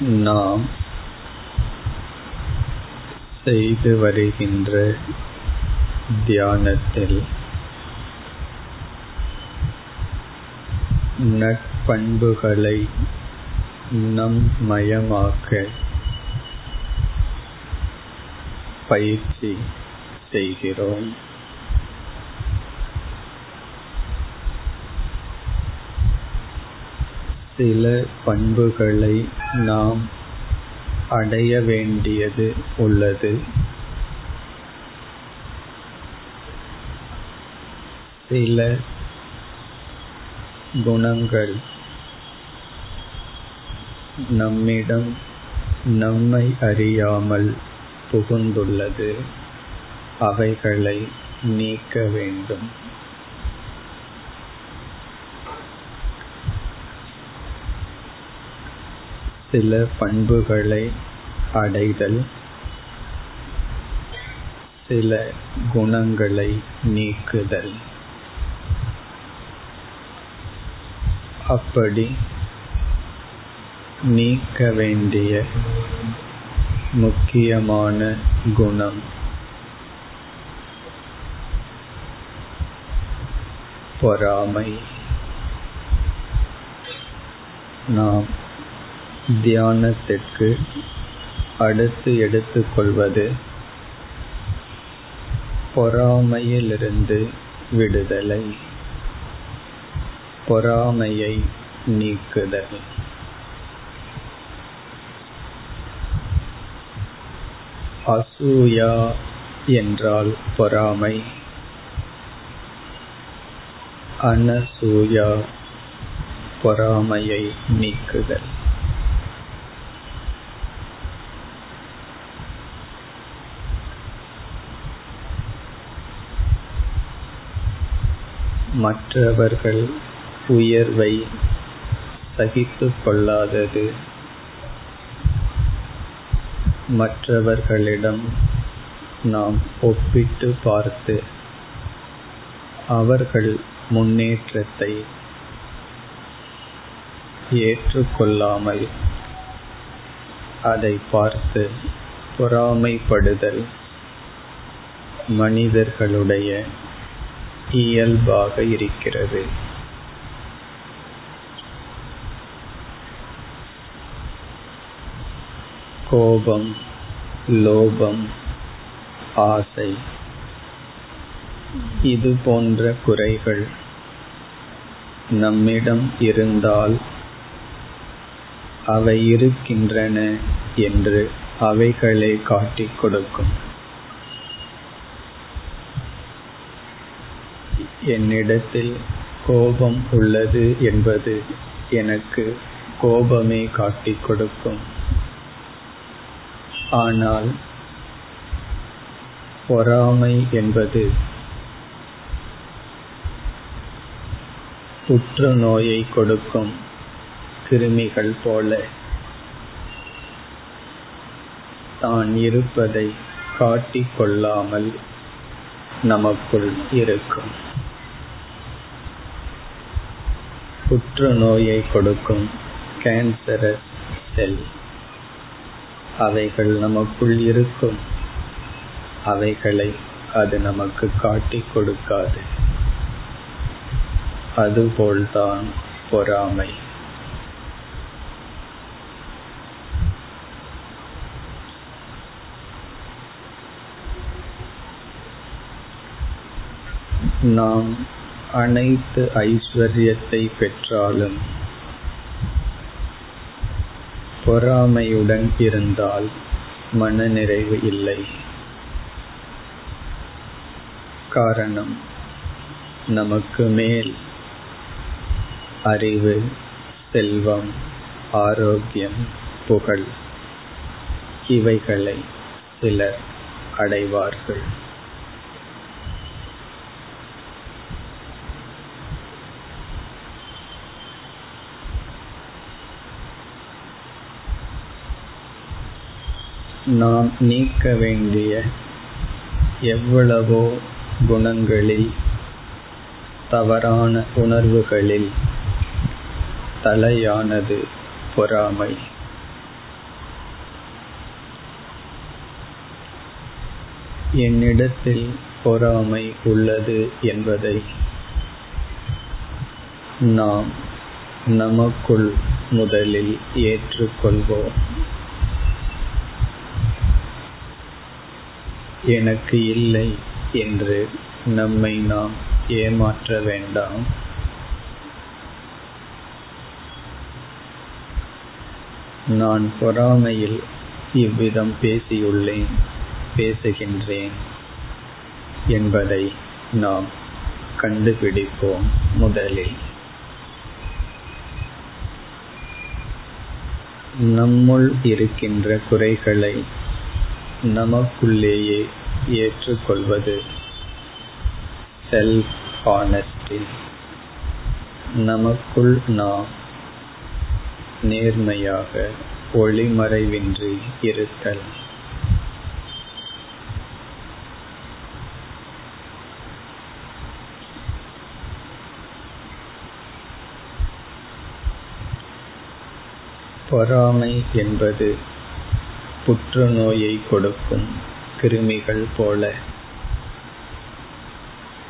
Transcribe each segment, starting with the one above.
நாம் செய்து வருகின்ற தியானத்தில் நட்பண்புகளை நம் மயமாக்க பயிற்சி செய்கிறோம். சில பண்புகளை நாம் அடைய வேண்டியது உள்ளது. சில குணங்கள் நம்மிடம் நம்மை அறியாமல் புகுந்துள்ளது. அவைகளை நீக்க வேண்டும். சில பண்புகளை அடைதல் சில குணங்களை நீக்குதல். அப்படி நீக்க வேண்டிய முக்கியமான குணம் பொறாமை. நாம் தியானத்திற்கு அடுத்து எடுத்துக்கொள்வது பொறாமையிலிருந்து விடுதலை. பொறாமையை நீக்குதல். அசூயா என்றால் பொறாமை. அனசூயா பொறாமையை நீக்குதல். மற்றவர்கள் உயர்வை சகித்துக் கொள்ளாதது. மற்றவர்களிடம் நாம் ஒப்பிட்டு பார்த்து அவர்கள் முன்னேற்றத்தை ஏற்றுக்கொள்ளாமல் அதை பார்த்து பொறாமைப்படுதல் மனிதர்களுடைய இயல்பாக இருக்கிறது. கோபம் லோபம் ஆசை இது போன்ற குறைகள் நம்மிடம் இருந்தால் அவை இருக்கின்றன என்று அவைகளே காட்டிக் கொடுக்கும். என்னிடத்தில் கோபம் உள்ளது என்பது எனக்கு கோபமே காட்டிக் கொடுக்கும். ஆனால் பொறாமை என்பது புற்றுநோயை கொடுக்கும் கிருமிகள் போல. தான் இருப்பதை காட்டிக் கொள்ளாமல் நமக்குள் இருக்கும். புற்றுநோயை கொடுக்கும் கேன்சரஸ் செல் அவைகள் நமக்குள் இருக்கும். அவைகளை அது நமக்கு காட்டிக் கொடுக்காது. அதுபோல்தான் பொறாமை. நாம் அனைத்து ஐஸ்வர்யத்தை பெற்றாலும் பொறாமையுடன் இருந்தால் மனநிறைவு இல்லை. காரணம் நமக்கு மேல் அறிவு செல்வம் ஆரோக்கியம் புகழ் இவைகளை சிலர் அடைவார்கள். நாம் நீக்க வேண்டிய எவ்வளவோ குணங்களில் தவறான உணர்வுகளில் தலையானது பொறாமை. என்னிடத்தில் பொறாமை உள்ளது என்பதை நாம் நமக்குள் முதலில் ஏற்றுக்கொள்வோம். எனக்கு இல்லை என்று நம்மை நாம் ஏமாற்ற வேண்டாம். நான் பொறாமையில் இவ்விதம் பேசியுள்ளேன் பேசுகின்றேன் என்பதை நாம் கண்டுபிடிப்போம் முதலில். நம்முள் இருக்கின்ற குறைகளை நமக்குள்ளேயே ஏற்றுக்கொள்வது. செல்ஃப் ஹானஸ்டி நமக்குள் நாம் நேர்மையாக ஒளிமறைவின்றி இருத்தல். பொறாமை என்பது புற்றுநோயை கொடுக்கும். கிருமிகள் போல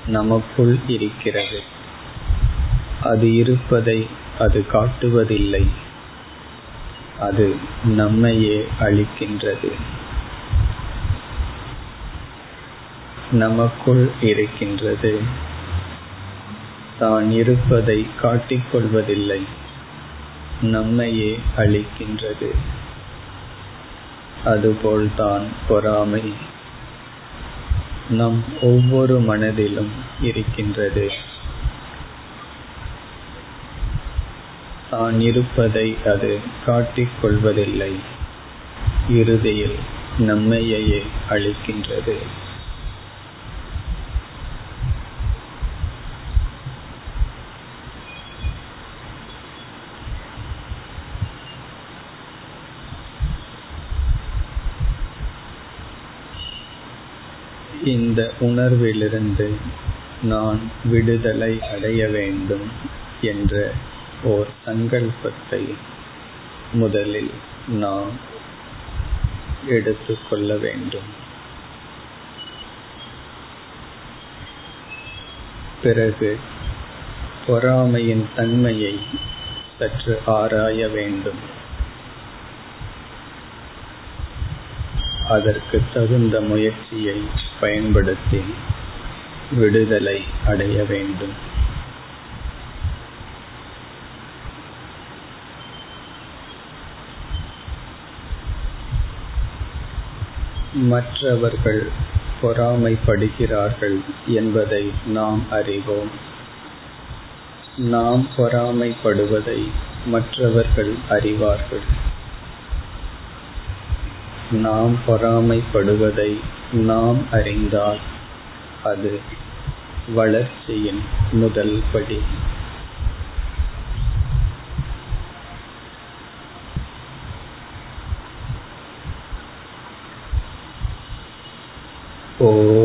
நமக்குள் இருக்கிறது. அது இருப்பதை அது காட்டுவதில்லை. அது நம்மையே அழிக்கின்றது. நமக்குள் இருக்கின்றது. தான் இருப்பதை காட்டிக்கொள்வதில்லை நம்மையே அழிக்கின்றது. அதுபோல்தான் பொறாமை. நம் ஒவ்வொரு மனதிலும் இருக்கின்றது. தான் இருப்பதை அது காட்டிக் கொள்வதில்லை. இறுதியில் நம்மையே அழிக்கின்றது. இந்த உணர்விலிருந்து நான் விடுதலை அடைய வேண்டும் என்ற ஓர் சங்கல்பத்தை முதலில் நாம் எடுத்துக்கொள்ள வேண்டும். பிறகு பொறாமையின் தன்மையை சற்று ஆராய வேண்டும். அதற்கு தகுந்த முயற்சியை பயன்படுத்தி விடுதலை அடைய வேண்டும். மற்றவர்கள் பொறாமைப்படுகிறார்கள் என்பதை நாம் அறிவோம். நாம் பொறாமைப்படுவதை மற்றவர்கள் அறிவார்கள். நாம் பொறாமைப்படுவதை நாம் அறிந்தால் அது வளர்ச்சியின் முதல் படி. ஓ